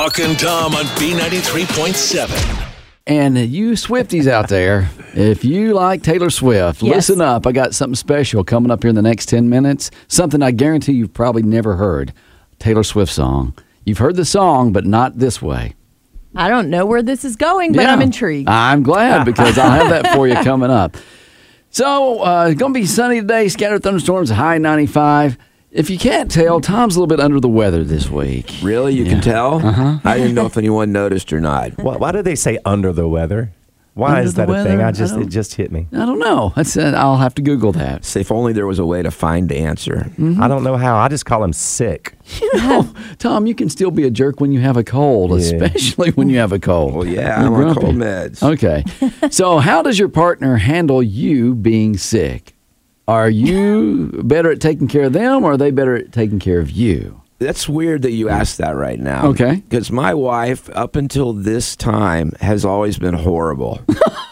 Hawk and Tom on B93.7. And you Swifties out there, if you like Taylor Swift, Yes. listen up. I got something special coming up here in the next 10 minutes. Something I guarantee you've probably never heard. Taylor Swift song. You've heard the song, but not this way. I don't know where this is going, but Yeah. I'm intrigued. I'm glad because I'll have that for you coming up. So, uh, it's going to be sunny today, scattered thunderstorms, high 95. If you can't tell, Tom's a little bit under the weather this week. Really? You can tell? Uh-huh. I didn't know if anyone noticed or not. Why, why do they say under the weather? Why Under is the that a thing? I I just don't- it just hit me. I don't know. That's, uh, I'll have to Google that. So if only there was a way to find the answer. Mm-hmm. I don't know how. I just call him sick. You know, Tom, you can still be a jerk when you have a cold, Yeah. especially when you have a cold. Well, yeah, You're I'm on grumpy. cold meds. Okay. so, how does your partner handle you being sick? Are you better at taking care of them or are they better at taking care of you? That's weird that you asked that right now. Okay. Because my wife, up until this time, has always been horrible.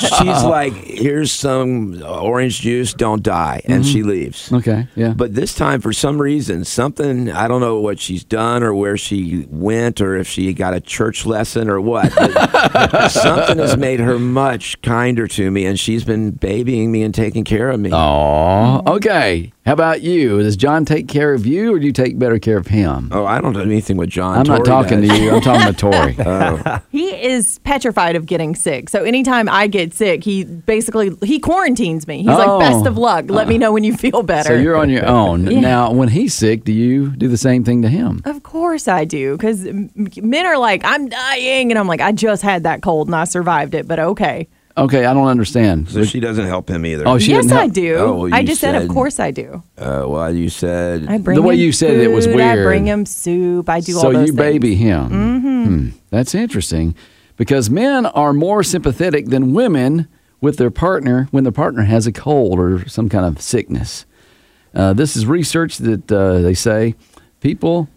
She's like, here's some orange juice, don't die. And she leaves. Mm-hmm. Okay. Yeah. But this time, for some reason, something, I don't know what she's done or where she went or if she got a church lesson or what. something has made her much kinder to me, and she's been babying me and taking care of me. Oh, okay. How about you? Does John take care of you or do you take better care of him? Oh, I don't do anything with John. I'm not talking does. to you. I'm talking to Tori. Oh. he is petrified of getting sick. So anytime I get sick, he basically he quarantines me. He's Oh. like, "Best of oh. luck. Let me know when you feel better." so you're on your own. Yeah. Now, when he's sick, do you do the same thing to him? Of course I do, because men are like, "I'm dying," and I'm like, "I just had that cold and I survived it, but okay." Okay, I don't understand. So she doesn't help him either. Oh, she yes, didn't I do. Oh, well, I you just said, said- "Of course I do." Uh, well, you said I bring The way him you said it was food, I bring him soup. I do so all those things. So you things. baby him. Mm-hmm. That's interesting because men are more sympathetic than women with their partner when their partner has a cold or some kind of sickness. Uh, this is research that uh, they say people.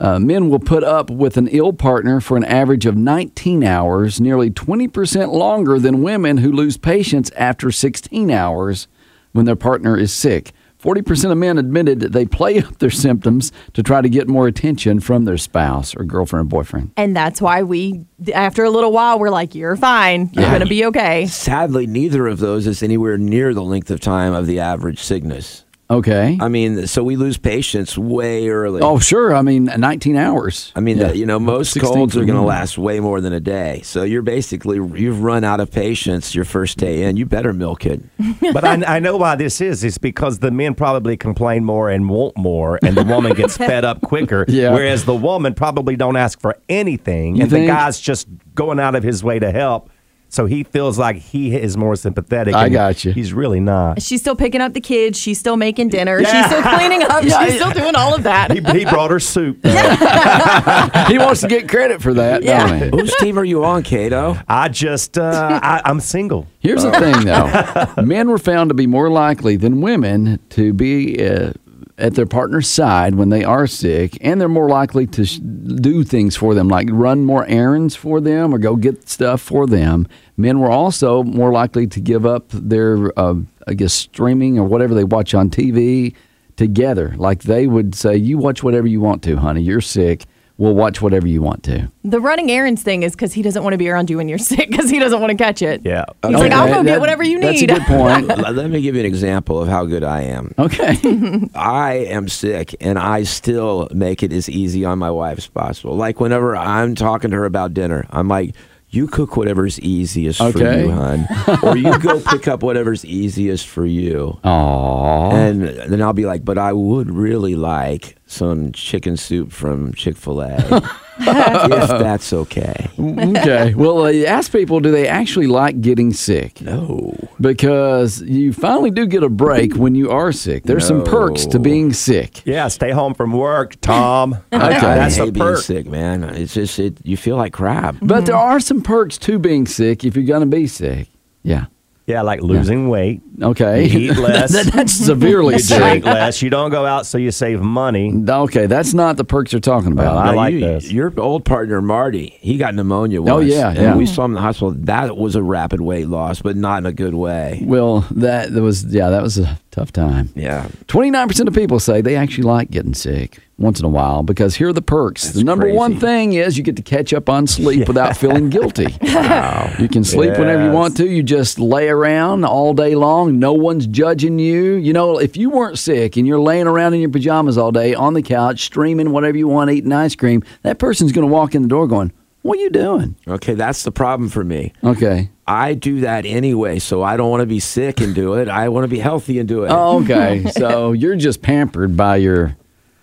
Uh, men will put up with an ill partner for an average of 19 hours, nearly 20% longer than women who lose patience after 16 hours when their partner is sick. 40% of men admitted that they play up their symptoms to try to get more attention from their spouse or girlfriend or boyfriend. And that's why we, after a little while, we're like, "You're fine. You're Yeah. gonna be okay." sadly, neither of those is anywhere near the length of time of the average sickness. Okay. I mean, so we lose patience way early. Oh, sure. I mean, 19 hours. I mean, Yeah. the- you know, most colds are going to last way more than a day. So you're basically you've run out of patience your first day in. You better milk it. but I, I know why this is. It's because the men probably complain more and want more, and the woman gets fed up quicker. Yeah. Whereas the woman probably don't ask for anything, You and think? the guy's just going out of his way to help. So he feels like he is more sympathetic. I got you. He's really not. She's still picking up the kids. She's still making dinner. Yeah. She's still cleaning up. Yeah, she's still doing all of that. He, he brought her soup. he wants to get credit for that, Yeah. don't he? Whose team are you on, Cato? I just, uh, I, I'm single. Here's the thing, though men were found to be more likely than women to be uh, at their partner's side when they are sick, and they're more likely to sh- do things for them, like run more errands for them or go get stuff for them. Men were also more likely to give up their, uh, I guess, streaming or whatever they watch on TV together. Like they would say, "You watch whatever you want to, honey. You're sick." We'll watch whatever you want to. The running errands thing is because he doesn't want to be around you when you're sick because he doesn't want to catch it. Yeah. He's like, I'll go that- get whatever you need. That's a good point. Let let me give you an example of how good I am. Okay. I am sick and I still make it as easy on my wife as possible. Like whenever I'm talking to her about dinner, I'm like, you cook whatever's easiest for Okay. you, hon. or you go pick up whatever's easiest for you. Aww. And then I'll be like, but I would really like some chicken soup from Chick fil A. if that's okay. okay. Well, uh, ask people do they actually like getting sick? No. Because you finally do get a break when you are sick. There's some perks to being sick. Yeah, stay home from work, Tom. I, That's I a hate being perk. sick, man. It's just, it, you feel like crap. But there are some perks to being sick if you're going to be sick. Yeah. Yeah, like losing weight. Okay. You eat less. That- that's severely You drink sick. less. You don't go out, so you save money. Okay, that's not the perks you're talking about. Well, I Now, like you, this. Your old partner Marty, he got pneumonia oh, once. Oh, yeah, and yeah. we saw him in the hospital. That was a rapid weight loss, but not in a good way. well, that, that was yeah, that was a tough time. Yeah. 29% of people say they actually like getting sick once in a while because here are the perks. That's the number one thing is you get to catch up on sleep without feeling guilty. wow. You can sleep whenever you want to. You just lay around all day long. No one's judging you. You know, if you weren't sick and you're laying around in your pajamas all day on the couch, streaming whatever you want, eating ice cream, that person's going to walk in the door going, What are you doing? Okay, that's the problem for me. Okay. I do that anyway, so I don't want to be sick and do it. I want to be healthy and do it. Oh, okay. so you're just pampered by your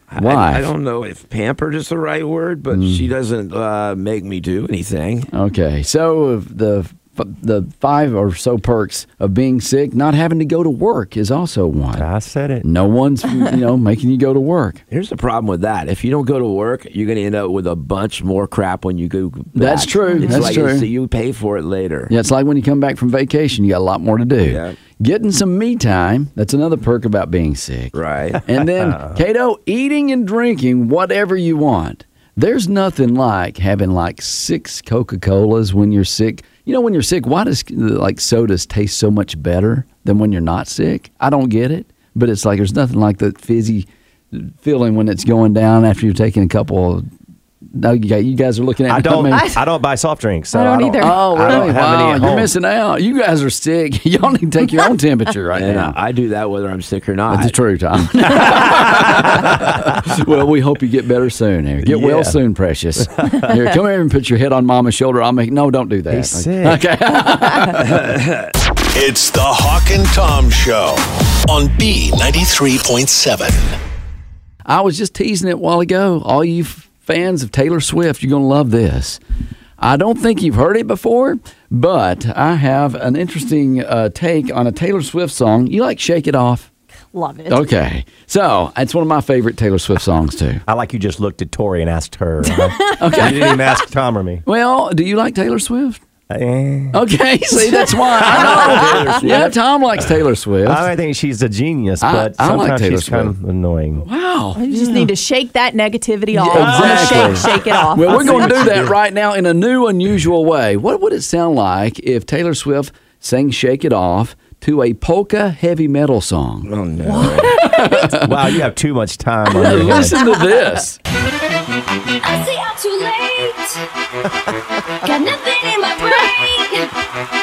I- wife. I, don't know if pampered is the right word, but Mm. she doesn't uh, make me do anything. Okay, so the the five or so perks of being sick, not having to go to work is also one. I said it. No one's you know making you go to work. Here's the problem with that. If you don't go to work, you're going to end up with a bunch more crap when you go back. That's true. It's That's like, true. So you pay for it later. Yeah, it's like when you come back from vacation, you got a lot more to do. Yeah. Getting some me time, that's another perk about being sick. Right. And then, Cato, eating and drinking whatever you want. There's nothing like having like six Coca Colas when you're sick. You know, when you're sick, why does like sodas taste so much better than when you're not sick? I don't get it. But it's like there's nothing like that fizzy feeling when it's going down after you're taking a couple. Of, no, you guys- you guys are looking at I me. don't. mean- I don't buy soft drinks. So I don't either. Oh, I don't really? have any Wow, at you're missing out. You guys are sick. Y'all need to take your own temperature right And now. I do that whether I'm sick or not. That's true, Tom. well, we hope you get better soon. Here, get well soon, precious. Here, come here and put your head on Mama's shoulder. I'll make. No, don't do that. He's sick. Okay. It's the Hawk and Tom Show on B93.7. I was just teasing it a while ago. All you f- fans of Taylor Swift, you're going to love this. I don't think you've heard it before, but I have an interesting uh, take on a Taylor Swift song. You like "Shake It Off"? Love it. Okay, so it's one of my favorite Taylor Swift songs too. I like you just looked at Tori and asked her. okay. You didn't even ask Tom or me. Well, do you like Taylor Swift? Eh. Okay, see, that's why I know. yeah, Tom likes Taylor Swift. I think she's a genius, but I like sometimes Taylor she's kind Swift. of annoying. wow. You just need to shake that negativity off. exactly. Shake, shake it off. Well, we're going to do that right now in a new, unusual way. What would it sound like if Taylor Swift sang "Shake It Off" to a polka heavy metal song? oh, no. wow, you have too much time on your hands. Listen to this. I say I'm too late. Got nothing in my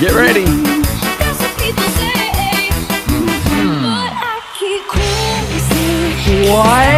Get ready. That's what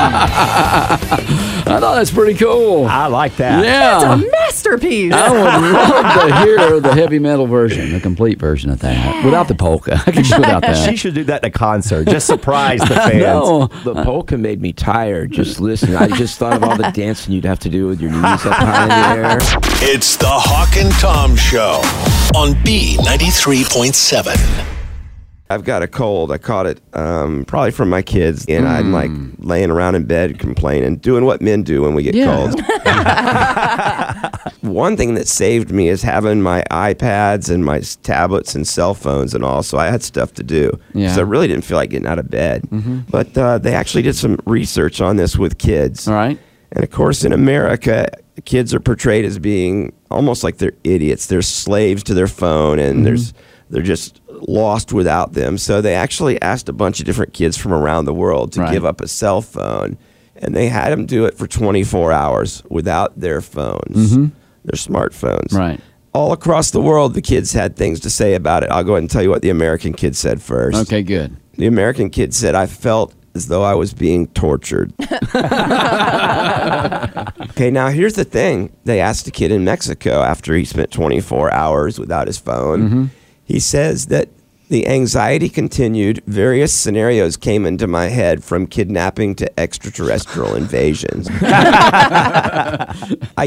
I thought that's pretty cool. I like that. That's a masterpiece. I would love to hear the heavy metal version, the complete version of that, without the polka. I could do without She should do that in a concert. Just surprise the fans. No. The polka made me tired just listening. I just thought of all the dancing you'd have to do with your knees up high in the air. It's the Hawk and Tom Show on B93.7. I've got a cold. I caught it um, probably from my kids, and I'm like laying around in bed complaining, doing what men do when we get Yeah. colds. One thing that saved me is having my iPads and my tablets and cell phones and all, so I had stuff to do. Yeah. So I really didn't feel like getting out of bed. But uh, they actually did some research on this with kids. All right. And of course, in America, kids are portrayed as being almost like they're idiots. They're slaves to their phone, and there's they're just lost without them. So they actually asked a bunch of different kids from around the world to Right. give up a cell phone, and they had them do it for 24 hours without their phones, mm-hmm. their smartphones. Right. All across the world, the kids had things to say about it. I'll go ahead and tell you what the American kid said first. Okay, good. The American kid said, I felt as though I was being tortured. okay, now here's the thing. They asked a kid in Mexico after he spent 24 hours without his phone. Mm-hmm. He says that the anxiety continued. Various scenarios came into my head from kidnapping to extraterrestrial invasions. I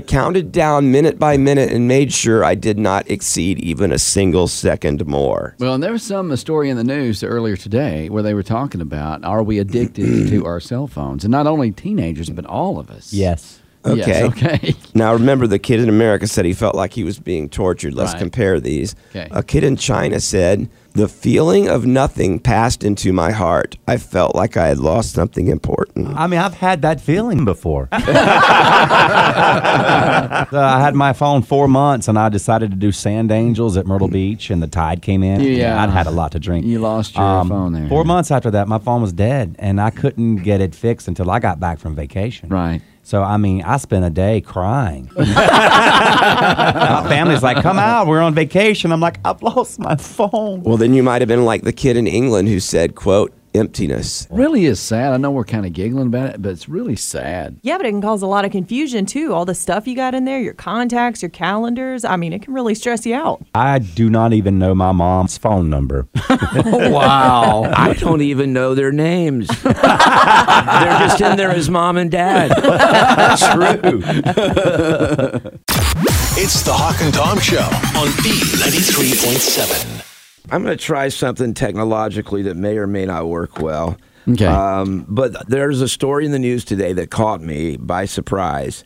counted down minute by minute and made sure I did not exceed even a single second more. Well, and there was some a story in the news earlier today where they were talking about are we addicted to our cell phones, and not only teenagers but all of us. Yes. Okay. Yes, okay. Now, remember, the kid in America said he felt like he was being tortured. Let's Right. compare these. Okay. A kid in China said, The feeling of nothing passed into my heart. I felt like I had lost something important. I mean, I've had that feeling before. Uh, I had my phone four months, and I decided to do sand angels at Myrtle Beach, and the tide came in. Yeah. I'd had a lot to drink. Um, You lost your phone there. Four months after that, my phone was dead, and I couldn't get it fixed until I got back from vacation. Right. So I mean, I spent a day crying. my family's like, "Come out, we're on vacation." I'm like, "I've lost my phone." Well, then you might have been like the kid in England who said, quote, emptiness. Really is sad. I know we're kind of giggling about it, but it's really sad. Yeah, but it can cause a lot of confusion too. All the stuff you got in there, your contacts, your calendars. I mean, it can really stress you out. I do not even know my mom's phone number. wow. I don't even know their names. They're just in there as mom and dad. That's true. It's the Hawk and Tom Show on B93.7. I'm going to try something technologically that may or may not work well. Okay. Um, but there's a story in the news today that caught me by surprise,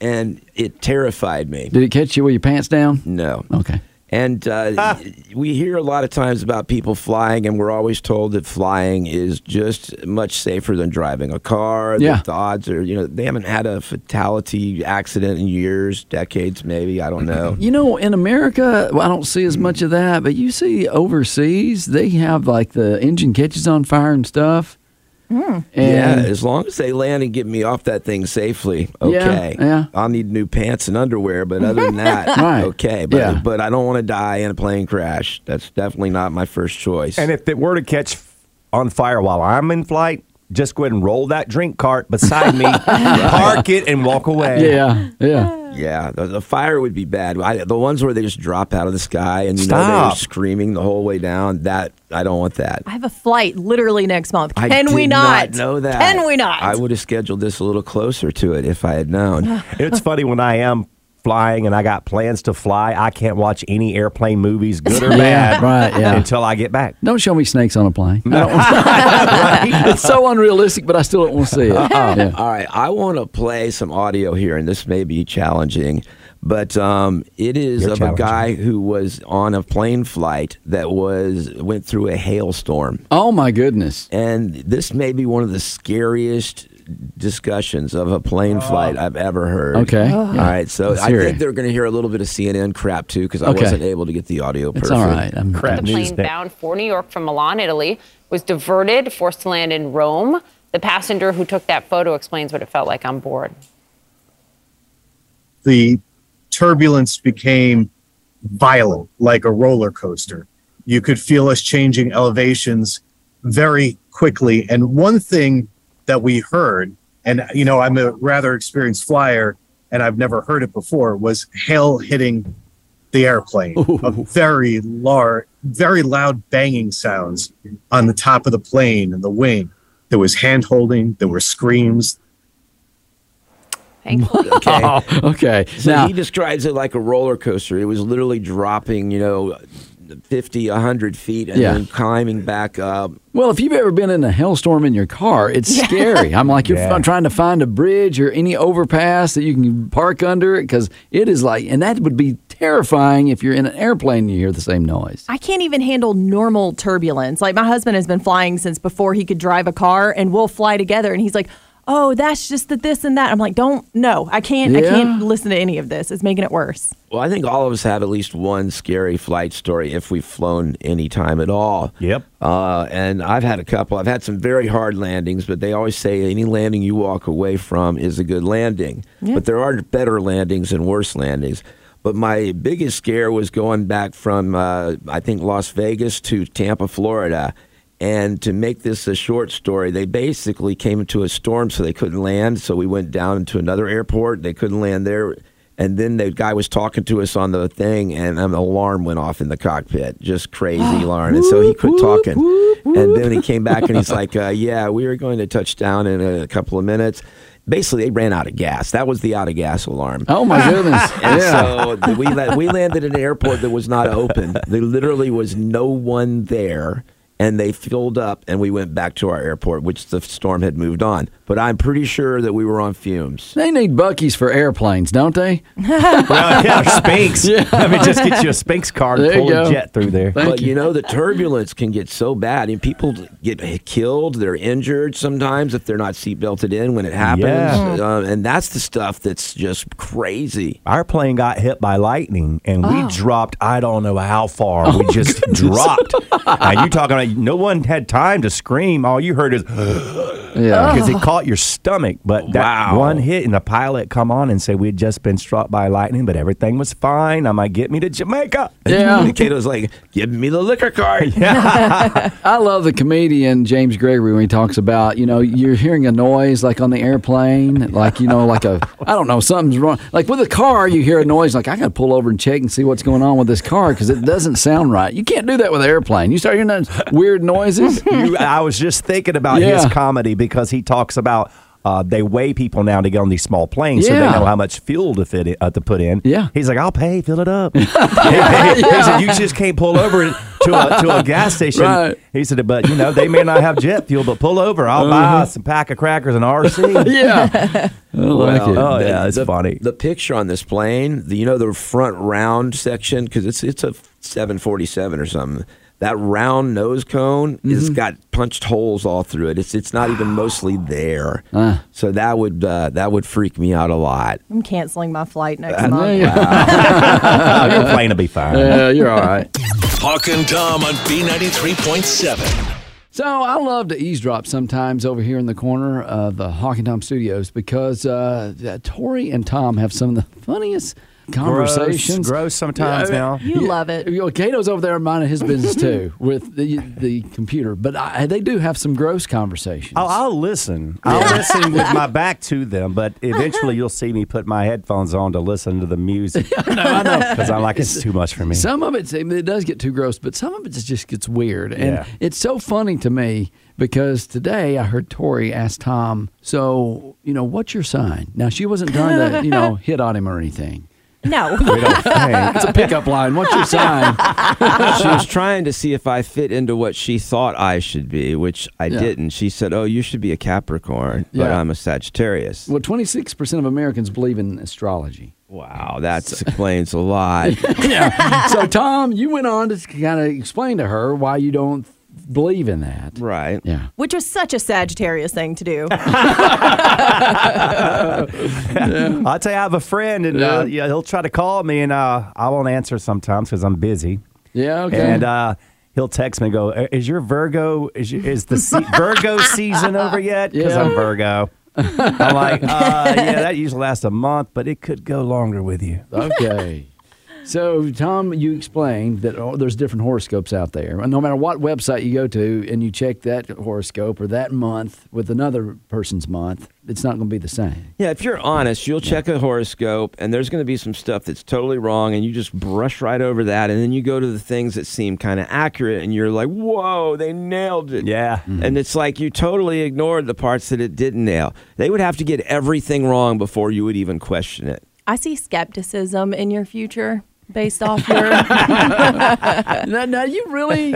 and it terrified me. Did it catch you with your pants down? No. Okay. And uh, we hear a lot of times about people flying, and we're always told that flying is just much safer than driving a car. Yeah. The odds are, you know, they haven't had a fatality accident in years, decades, maybe. I don't know. You know, in America, well, I don't see as much of that, but you see overseas, they have like the engine catches on fire and stuff. Hmm. yeah, as long as they land and get me off that thing safely, Yeah, okay. yeah. I'll need new pants and underwear, but other than that, Right. okay. But, Yeah. but I don't want to die in a plane crash. That's definitely not my first choice. And if it were to catch on fire while I'm in flight, just go ahead and roll that drink cart beside me, park it, and walk away. yeah, yeah. Yeah, the, the fire would be bad. I, the ones where they just drop out of the sky and you know they're Stop. screaming the whole way down. That I don't want that. I have a flight literally next month. I Can we did not? know that? Can we not? I would have scheduled this a little closer to it if I had known. It's funny when I am flying and I got plans to fly, I can't watch any airplane movies, good or Yeah, bad, right, yeah. until I get back. Don't show me snakes on a plane. I don't it's so unrealistic, but I still don't want to see it. Yeah. All right, I want to play some audio here, and this may be challenging, but um, it is You're of a guy who was on a plane flight that was went through a hailstorm. Oh my goodness. And this may be one of the scariest discussions of a plane oh. flight I've ever heard. Okay. Oh. All right. So Let's I hear think it. they're going to hear a little bit of CNN crap too because I Okay. wasn't able to get the audio It's perfect. all right. I'm Crap. The News plane day. bound for New York from Milan, Italy, was diverted, forced to land in Rome. The passenger who took that photo explains what it felt like on board. the turbulence became violent, like a roller coaster. You could feel us changing elevations very quickly. And one thing that we heard, and you know, I'm a rather experienced flyer and I've never heard it before, was hail hitting the airplane. A very large, very loud banging sounds on the top of the plane and the wing. There was hand holding, there were screams, Thankfully. Okay. okay. So now, he describes it like a roller coaster. It was literally dropping, you know, 50, 100 feet and Yeah. then climbing back up. Well, if you've ever been in a hailstorm in your car, it's scary. I'm like, you're Yeah. f- trying to find a bridge or any overpass that you can park under because it is like, and that would be terrifying if you're in an airplane and you hear the same noise. I can't even handle normal turbulence. Like my husband has been flying since before he could drive a car, and we'll fly together. And he's like, "Oh, that's just the this and that." I'm like, "Don't no, I can't. I can't listen to any of this. It's making it worse." Well, I think all of us have at least one scary flight story if we've flown any time at all. Yep. Uh, and I've had a couple. I've had some very hard landings, but they always say any landing you walk away from is a good landing. But there are better landings and worse landings. But my biggest scare was going back from, uh, I think, Las Vegas to Tampa, Florida. And to make this a short story, they basically came into a storm, so they couldn't land. So we went down to another airport. They couldn't land there. And then the guy was talking to us on the thing, and an alarm went off in the cockpit. Just crazy alarm. And so he quit talking. And then he came back and he's like, uh, Yeah, we are going to touch down in a couple of minutes. Basically, they ran out of gas. That was the out of gas alarm. Oh my goodness. And yeah. so we we landed in an airport that was not open. There literally was no one there, and they filled up, and we went back to our airport, which the storm had moved on. But I'm pretty sure that we were on fumes. They need Buc-ee's for airplanes, don't they? Well, yeah, Spinx. I mean, just get you a Spinx card, There you pull a jet through there. Thank but you. you. know the turbulence can get so bad, and people get killed. They're injured sometimes if they're not seat belted in when it happens, Yeah. uh, and that's the stuff that's just crazy. Our plane got hit by lightning, and Oh. we dropped. I don't know how far. we just dropped. and you talking? Like, no one had time to scream. All you heard is Yeah. because it oh. caught your stomach. But that Wow. one hit, and the pilot come on and say we had just been struck by lightning, but everything was fine. I might get me to Jamaica. Yeah. And Kato's like, "Give me the liquor card." Yeah. I love the comedian James Gregory when he talks about, you know, you're hearing a noise like on the airplane, like, you know, like a, I don't know, something's wrong. Like with a car, you hear a noise, like, I got to pull over and check and see what's going on with this car because it doesn't sound right. You can't do that with an airplane. You start hearing those weird noises. You- I was just thinking about Yeah. his comedy because he talks about uh, they weigh people now to get on these small planes, so they know how much fuel to fit it, uh, to put in. Yeah. he's like, "I'll pay, fill it up." he, he said, "You just can't pull over to a to a gas station." Right. He said, "But you know, they may not have jet fuel, but pull over. I'll buy some pack of crackers and RC." yeah. I like it. oh the- yeah, it's the, funny. The picture on this plane, the, you know, the front round section, because it's it's a 747 or something. That round nose cone has Mm-hmm. got punched holes all through it. It's it's not even mostly there. Ah. So that would uh, that would freak me out a lot. I'm canceling my flight next Yeah, month. yeah. Your plane will be fine. Yeah, you're all right. Hawk and Tom on B93.7. So I love to eavesdrop sometimes over here in the corner of the Hawk and Tom Studios because uh, uh, Tori and Tom have some of the funniest conversations. gross sometimes now. You love it. You know, Cato's over there minding his business too with the the computer, but I, they do have some gross conversations. I'll, I'll listen. I'll listen with my back to them, but eventually you'll see me put my headphones on to listen to the music. I know, I know, because I'm like it's too much for me. Some of it it does get too gross, but some of it just gets weird, and Yeah. it's so funny to me because today I heard Tori ask Tom, "So you know, what's your sign?" Now she wasn't trying to you know hit on him or anything. No. We don't think. It's a pickup line. What's your sign? she was trying to see if I fit into what she thought I should be, which I Yeah. didn't. She said, "Oh, you should be a Capricorn, but Yeah. I'm a Sagittarius." Well, twenty six percent of Americans believe in astrology. Wow, that explains a lot. yeah. So Tom, you went on to kind of explain to her why you don't believe in that. right. Yeah. Which was such a Sagittarius thing to do. I'll tell you, I have a friend, and uh, yeah, he'll try to call me, and uh, I won't answer sometimes because I'm busy. Yeah. Okay. And uh, he'll text me and go, "Uh, "Is your Virgo is, your, is the se- Virgo season over yet?" Because Yeah. I'm Virgo. I'm like, uh, "Yeah, that usually lasts a month, but it could go longer with you." Okay. So, Tom, you explained that oh, there's different horoscopes out there. And no matter what website you go to and you check that horoscope or that month with another person's month, it's not going to be the same. Yeah, if you're honest, you'll check a horoscope and there's going to be some stuff that's totally wrong and you just brush right over that and then you go to the things that seem kind of accurate and you're like, "Whoa, they nailed it." Yeah. Mm-hmm. And it's like you totally ignored the parts that it didn't nail. They would have to get everything wrong before you would even question it. I see skepticism in your future. Based off your. now, now, you really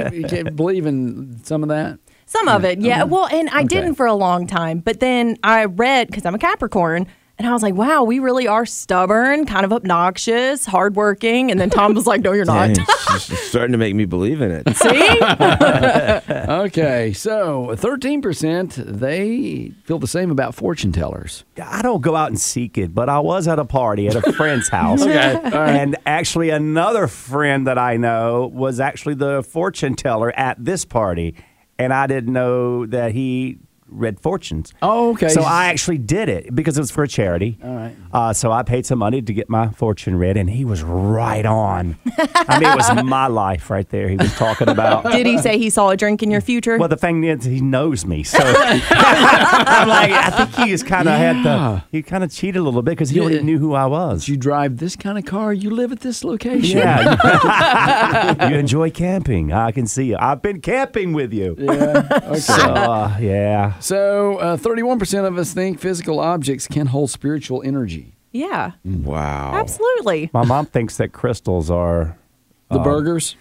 believe in some of that? Some of it, yeah. Well, and I didn't for a long time, but then I read because I'm a Capricorn. And I was like, wow, we really are stubborn, kind of obnoxious, hardworking. And then Tom was like, no, you're not. Dang, she's starting to make me believe in it. See? okay, so 13% they feel the same about fortune tellers. I don't go out and seek it, but I was at a party at a friend's house. Okay, all right. And actually, another friend that I know was actually the fortune teller at this party. And I didn't know that he read fortunes. Oh, okay. So I actually did it because it was for a charity. All right. Uh, so I paid some money to get my fortune read, and he was right on. I mean, it was my life right there. He was talking about. Did he say he saw a drink in your future? Well, the thing is, he knows me, so I'm like, I think he just kind of had Yeah. the, he kind of cheated a little bit because he already knew who I was. You drive this kind of car, you live at this location. Yeah, you enjoy camping. I can see you. I've been camping with you. Yeah. Okay. So, uh, yeah. So, uh, 31% of us think physical objects can hold spiritual energy. yeah, Wow. absolutely. My mom thinks that crystals are The burgers?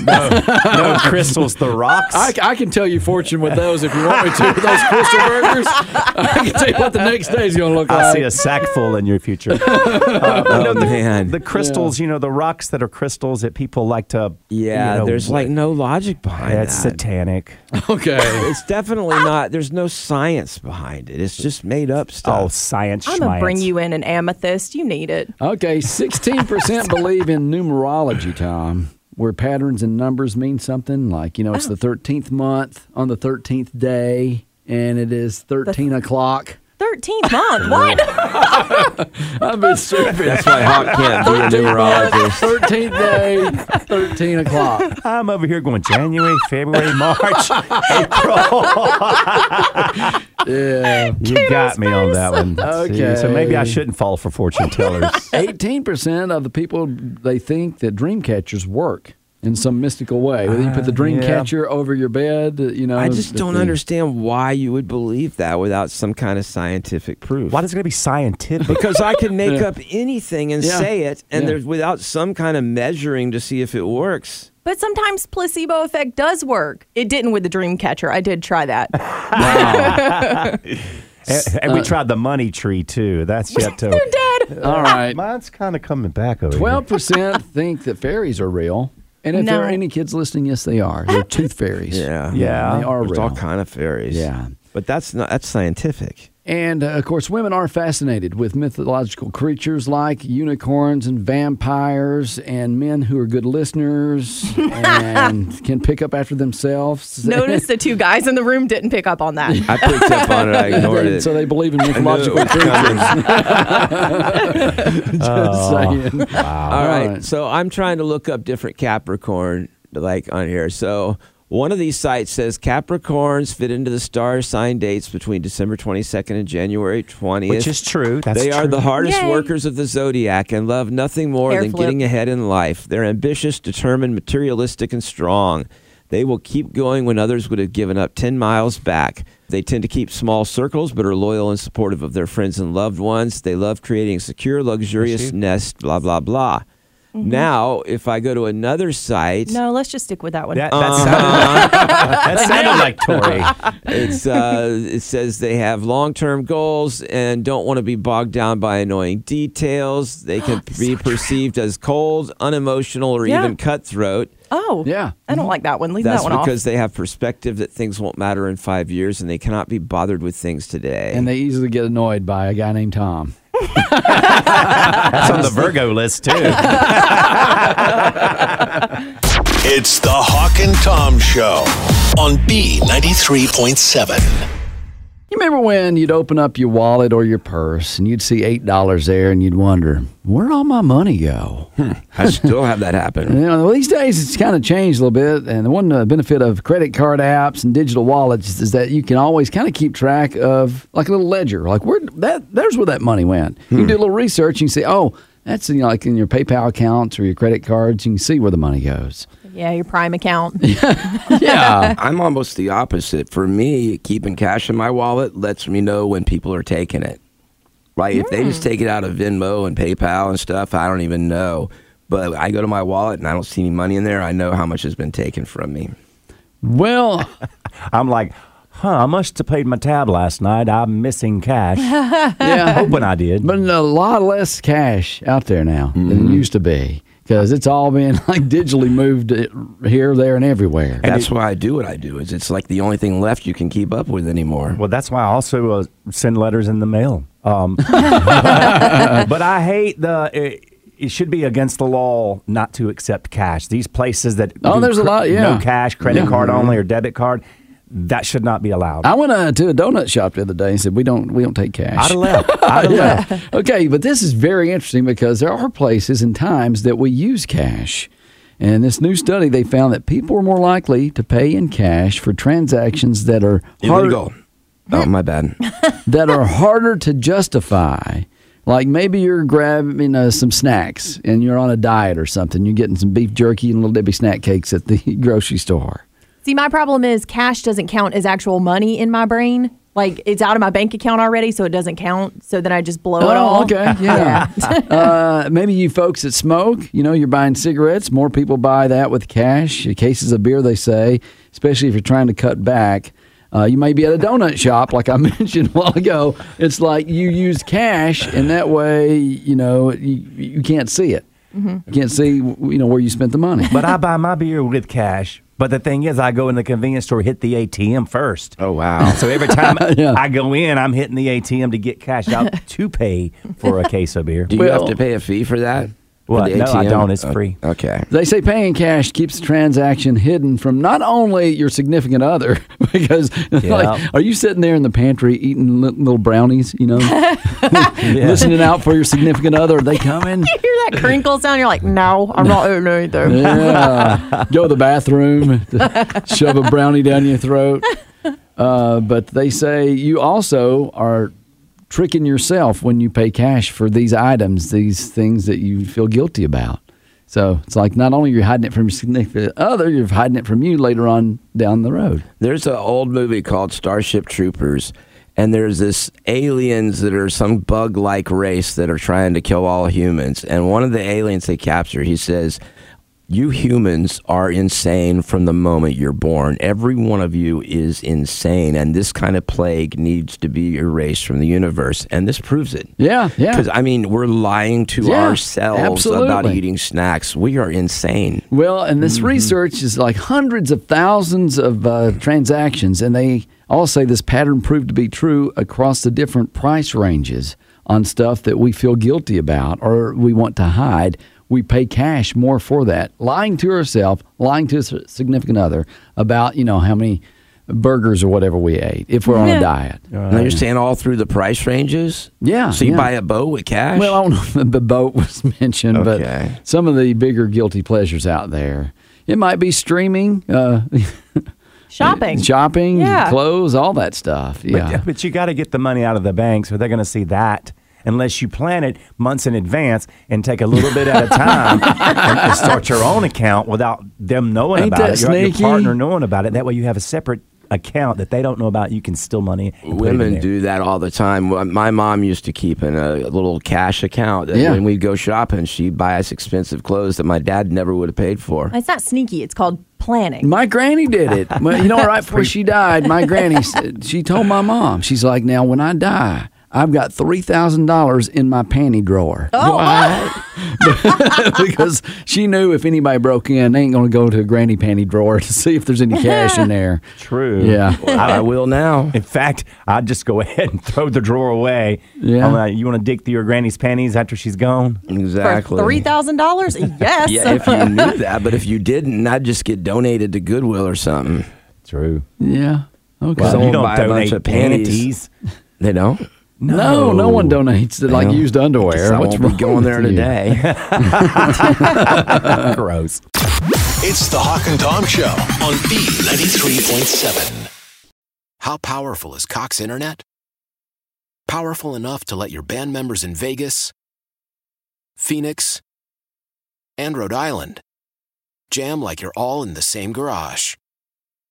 No no crystals, the rocks. I, I can tell you fortune with those if you want me to. Those crystal burgers. I can tell you what the next day's going to look I like. see a sack full in your future. Uh, oh, man. the crystals, you know, the rocks that are crystals that people like to. yeah, you know, there's like no logic behind it. That's that. satanic. Okay. It's definitely not. There's no science behind it. It's just made up stuff. Oh, science. I'm going to bring you in an amethyst. You need it. Okay, 16% believe in numerology, Tom, where patterns and numbers mean something. Like, you know, it's oh. the 13th month on the 13th day, and it is 13 o'clock. 13th month. What? I'm being stupid. That's why Hawk can't be a numerologist. 13th day, 13 o'clock. I'm over here going January, February, March, April. Yeah. you got me on that one. Okay. So maybe I shouldn't fall for fortune tellers. 18% of the people, they think that dream catchers work in some mystical way. Whether you put the Uh, dream yeah. catcher over your bed, you know. I just that don't the- understand why you would believe that without some kind of scientific proof. Why does it gotta be scientific? Because I can make Yeah. up anything and Yeah. say it, and Yeah. there's without some kind of measuring to see if it works. But sometimes placebo effect does work. It didn't with the dream catcher. I did try that. and, and we tried the money tree too. That's yet to. They're dead. All right. Mine's kind of coming back over Twelve percent think that fairies are real, and if there are any kids listening, yes, they are. They're tooth fairies. Yeah, Yeah. they are There's real. all kind of fairies. Yeah. But that's not that's scientific. And uh, of course, women are fascinated with mythological creatures like unicorns and vampires, and men who are good listeners and can pick up after themselves. Notice the two guys in the room didn't pick up on that. I picked up on it. I ignored it. so they believe in I knew it mythological creatures. coming. Just saying. All right. right. So I'm trying to look up different Capricorn like on here. So one of these sites says Capricorns fit into the star sign dates between December 22nd and January 20th. Which is true. That's they are the hardest Yay. workers of the zodiac and love nothing more Hair than flip. getting ahead in life. They're ambitious, determined, materialistic, and strong. They will keep going when others would have given up 10 miles back. They tend to keep small circles but are loyal and supportive of their friends and loved ones. They love creating a secure, luxurious nest, blah, blah, blah. Now, if I go to another site, No, let's just stick with that one. That, that, sounded, that sounded like Tori. it's uh, it says they have long-term goals and don't want to be bogged down by annoying details. They can be perceived as cold, unemotional, or Yeah. even cutthroat. oh, Yeah. I don't like that one. Leave That's that one off. because they have perspective that things won't matter in five years and they cannot be bothered with things today. And they easily get annoyed by a guy named Tom. That's on the Virgo list too. It's the Hawk and Tom Show on B93.7. You remember when you'd open up your wallet or your purse and you'd see $8 there and you'd wonder, where'd all my money go? I still have that happen. You know, well, these days it's kind of changed a little bit, and the one uh, benefit of credit card apps and digital wallets is that you can always kind of keep track of like a little ledger, like where that there's where that money went. You can do a little research and you say, oh, that's you know, like in your PayPal accounts or your credit cards. You can see where the money goes. Yeah, your Prime account. Yeah, I'm almost the opposite. For me, keeping cash in my wallet lets me know when people are taking it. Right? If they just take it out of Venmo and PayPal and stuff, I don't even know. But I go to my wallet and I don't see any money in there. I know how much has been taken from me. Well, I'm like, huh, I must have paid my tab last night. I'm missing cash. yeah, Hoping I did. but a lot less cash out there now than Mm-hmm. it used to be because it's all been like digitally moved here, there, and everywhere. That's why I do what I do. Is it's like the only thing left you can keep up with anymore. Well, that's why I also uh, send letters in the mail. Um, but I hate the. It, it should be against the law not to accept cash. These places that Oh, do there's a lot, yeah. no cash, credit Yeah. card only, or debit card, that should not be allowed. I went uh, to a donut shop the other day and said we don't we don't take cash. I'd have left. I'd have Yeah. left. okay, but this is very interesting because there are places and times that we use cash. And this new study, they found that people are more likely to pay in cash for transactions that are hard- Illegal. Oh, my bad. that are harder to justify. Like maybe you're grabbing uh, some snacks and you're on a diet or something. You're getting some beef jerky and little Debbie snack cakes at the grocery store. See, my problem is cash doesn't count as actual money in my brain. Like it's out of my bank account already, so it doesn't count. So then I just blow it all. Oh, okay. Yeah. uh, maybe you folks that smoke, you know, you're buying cigarettes. More people buy that with cash. Cases of beer, they say, especially if you're trying to cut back. Uh, you may be at a donut shop, like I mentioned a while ago. It's like you use cash, and that way, you know, you, you can't see it. You can't see, you know, where you spent the money. But I buy my beer with cash. But the thing is, I go in the convenience store, hit the ATM first. Oh wow! So every time Yeah. I go in, I'm hitting the ATM to get cash out to pay for a case of beer. Do you Well- have to pay a fee for that? For What? the No, I don't. It's Oh, free. Okay. They say paying cash keeps the transaction hidden from not only your significant other, because like, are you sitting there in the pantry eating little brownies, you know, listening out for your significant other? Are they coming? You hear that crinkle sound? You're like, no, I'm not eating anything. Yeah. Go to the bathroom, shove a brownie down your throat. Uh, but they say you also are tricking yourself when you pay cash for these items, these things that you feel guilty about. So it's like not only you're hiding it from your significant other, you're hiding it from you later on down the road. There's an old movie called Starship Troopers, and there's this aliens that are some bug-like race that are trying to kill all humans. And one of the aliens they capture, he says, "You humans are insane from the moment you're born. Every one of you is insane, and this kind of plague needs to be erased from the universe." And this proves it. Yeah, yeah. Because I mean, we're lying to Yeah, ourselves about eating snacks. We are insane. Well, and this research is like hundreds of thousands of uh, transactions, and they all say this pattern proved to be true across the different price ranges on stuff that we feel guilty about or we want to hide. We pay cash more for that, lying to ourselves, lying to a significant other about you know how many burgers or whatever we ate if we're on a diet. Now you're saying all through the price ranges. Yeah, So you yeah. buy a boat with cash. Well, I don't know if the boat was mentioned, Okay. but some of the bigger guilty pleasures out there. It might be streaming, uh, Shopping. shopping, Yeah. clothes, all that stuff. But, Yeah. but you got to get the money out of the bank, so they're going to see that. Unless you plan it months in advance and take a little bit at a time and, and start your own account without them knowing Ain't about that it, your, your partner knowing about it. That way, you have a separate account that they don't know about. You can steal money. and put it in Women do that all the time. My mom used to keep in a little cash account. Yeah. When we'd go shopping, she'd buy us expensive clothes that my dad never would have paid for. It's not sneaky. It's called planning. My granny did it. You know, right before she died, my granny she told my mom, she's like, now when I die, I've got three thousand dollars in my panty drawer. Oh, because she knew if anybody broke in, they ain't gonna go to a granny panty drawer to see if there's any cash in there. True. Yeah. I will now. In fact, I'd just go ahead and throw the drawer away. Yeah. I'm like, you want to dig through your granny's panties after she's gone? Exactly. For three thousand dollars? Yes. Yeah, if you knew that, but if you didn't, I'd just get donated to Goodwill or something. True. Yeah. Okay. Well, Someone you don't buy a bunch of panties. panties. They don't. No, no one donates to like used underwear. Guess I What's won't be going with there today. Gross. It's the Hawk and Tom Show on B93.7. How powerful is Cox Internet? Powerful enough to let your band members in Vegas, Phoenix, and Rhode Island jam like you're all in the same garage.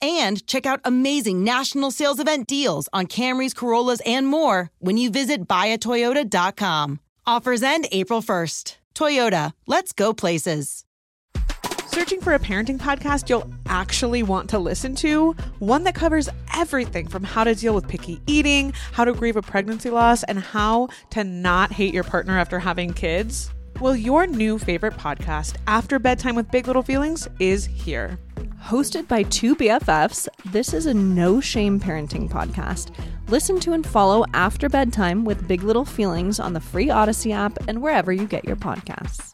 and check out amazing national sales event deals on Camrys, Corollas, and more when you visit buyatoyota.com. Offers end April 1st. Toyota, let's go places. Searching for a parenting podcast you'll actually want to listen to? One that covers everything from how to deal with picky eating, how to grieve a pregnancy loss, and how to not hate your partner after having kids? Well, your new favorite podcast, After Bedtime with Big Little Feelings, is here. Hosted by two BFFs, this is a no shame parenting podcast. Listen to and follow after bedtime with Big Little Feelings on the free Audacy app and wherever you get your podcasts.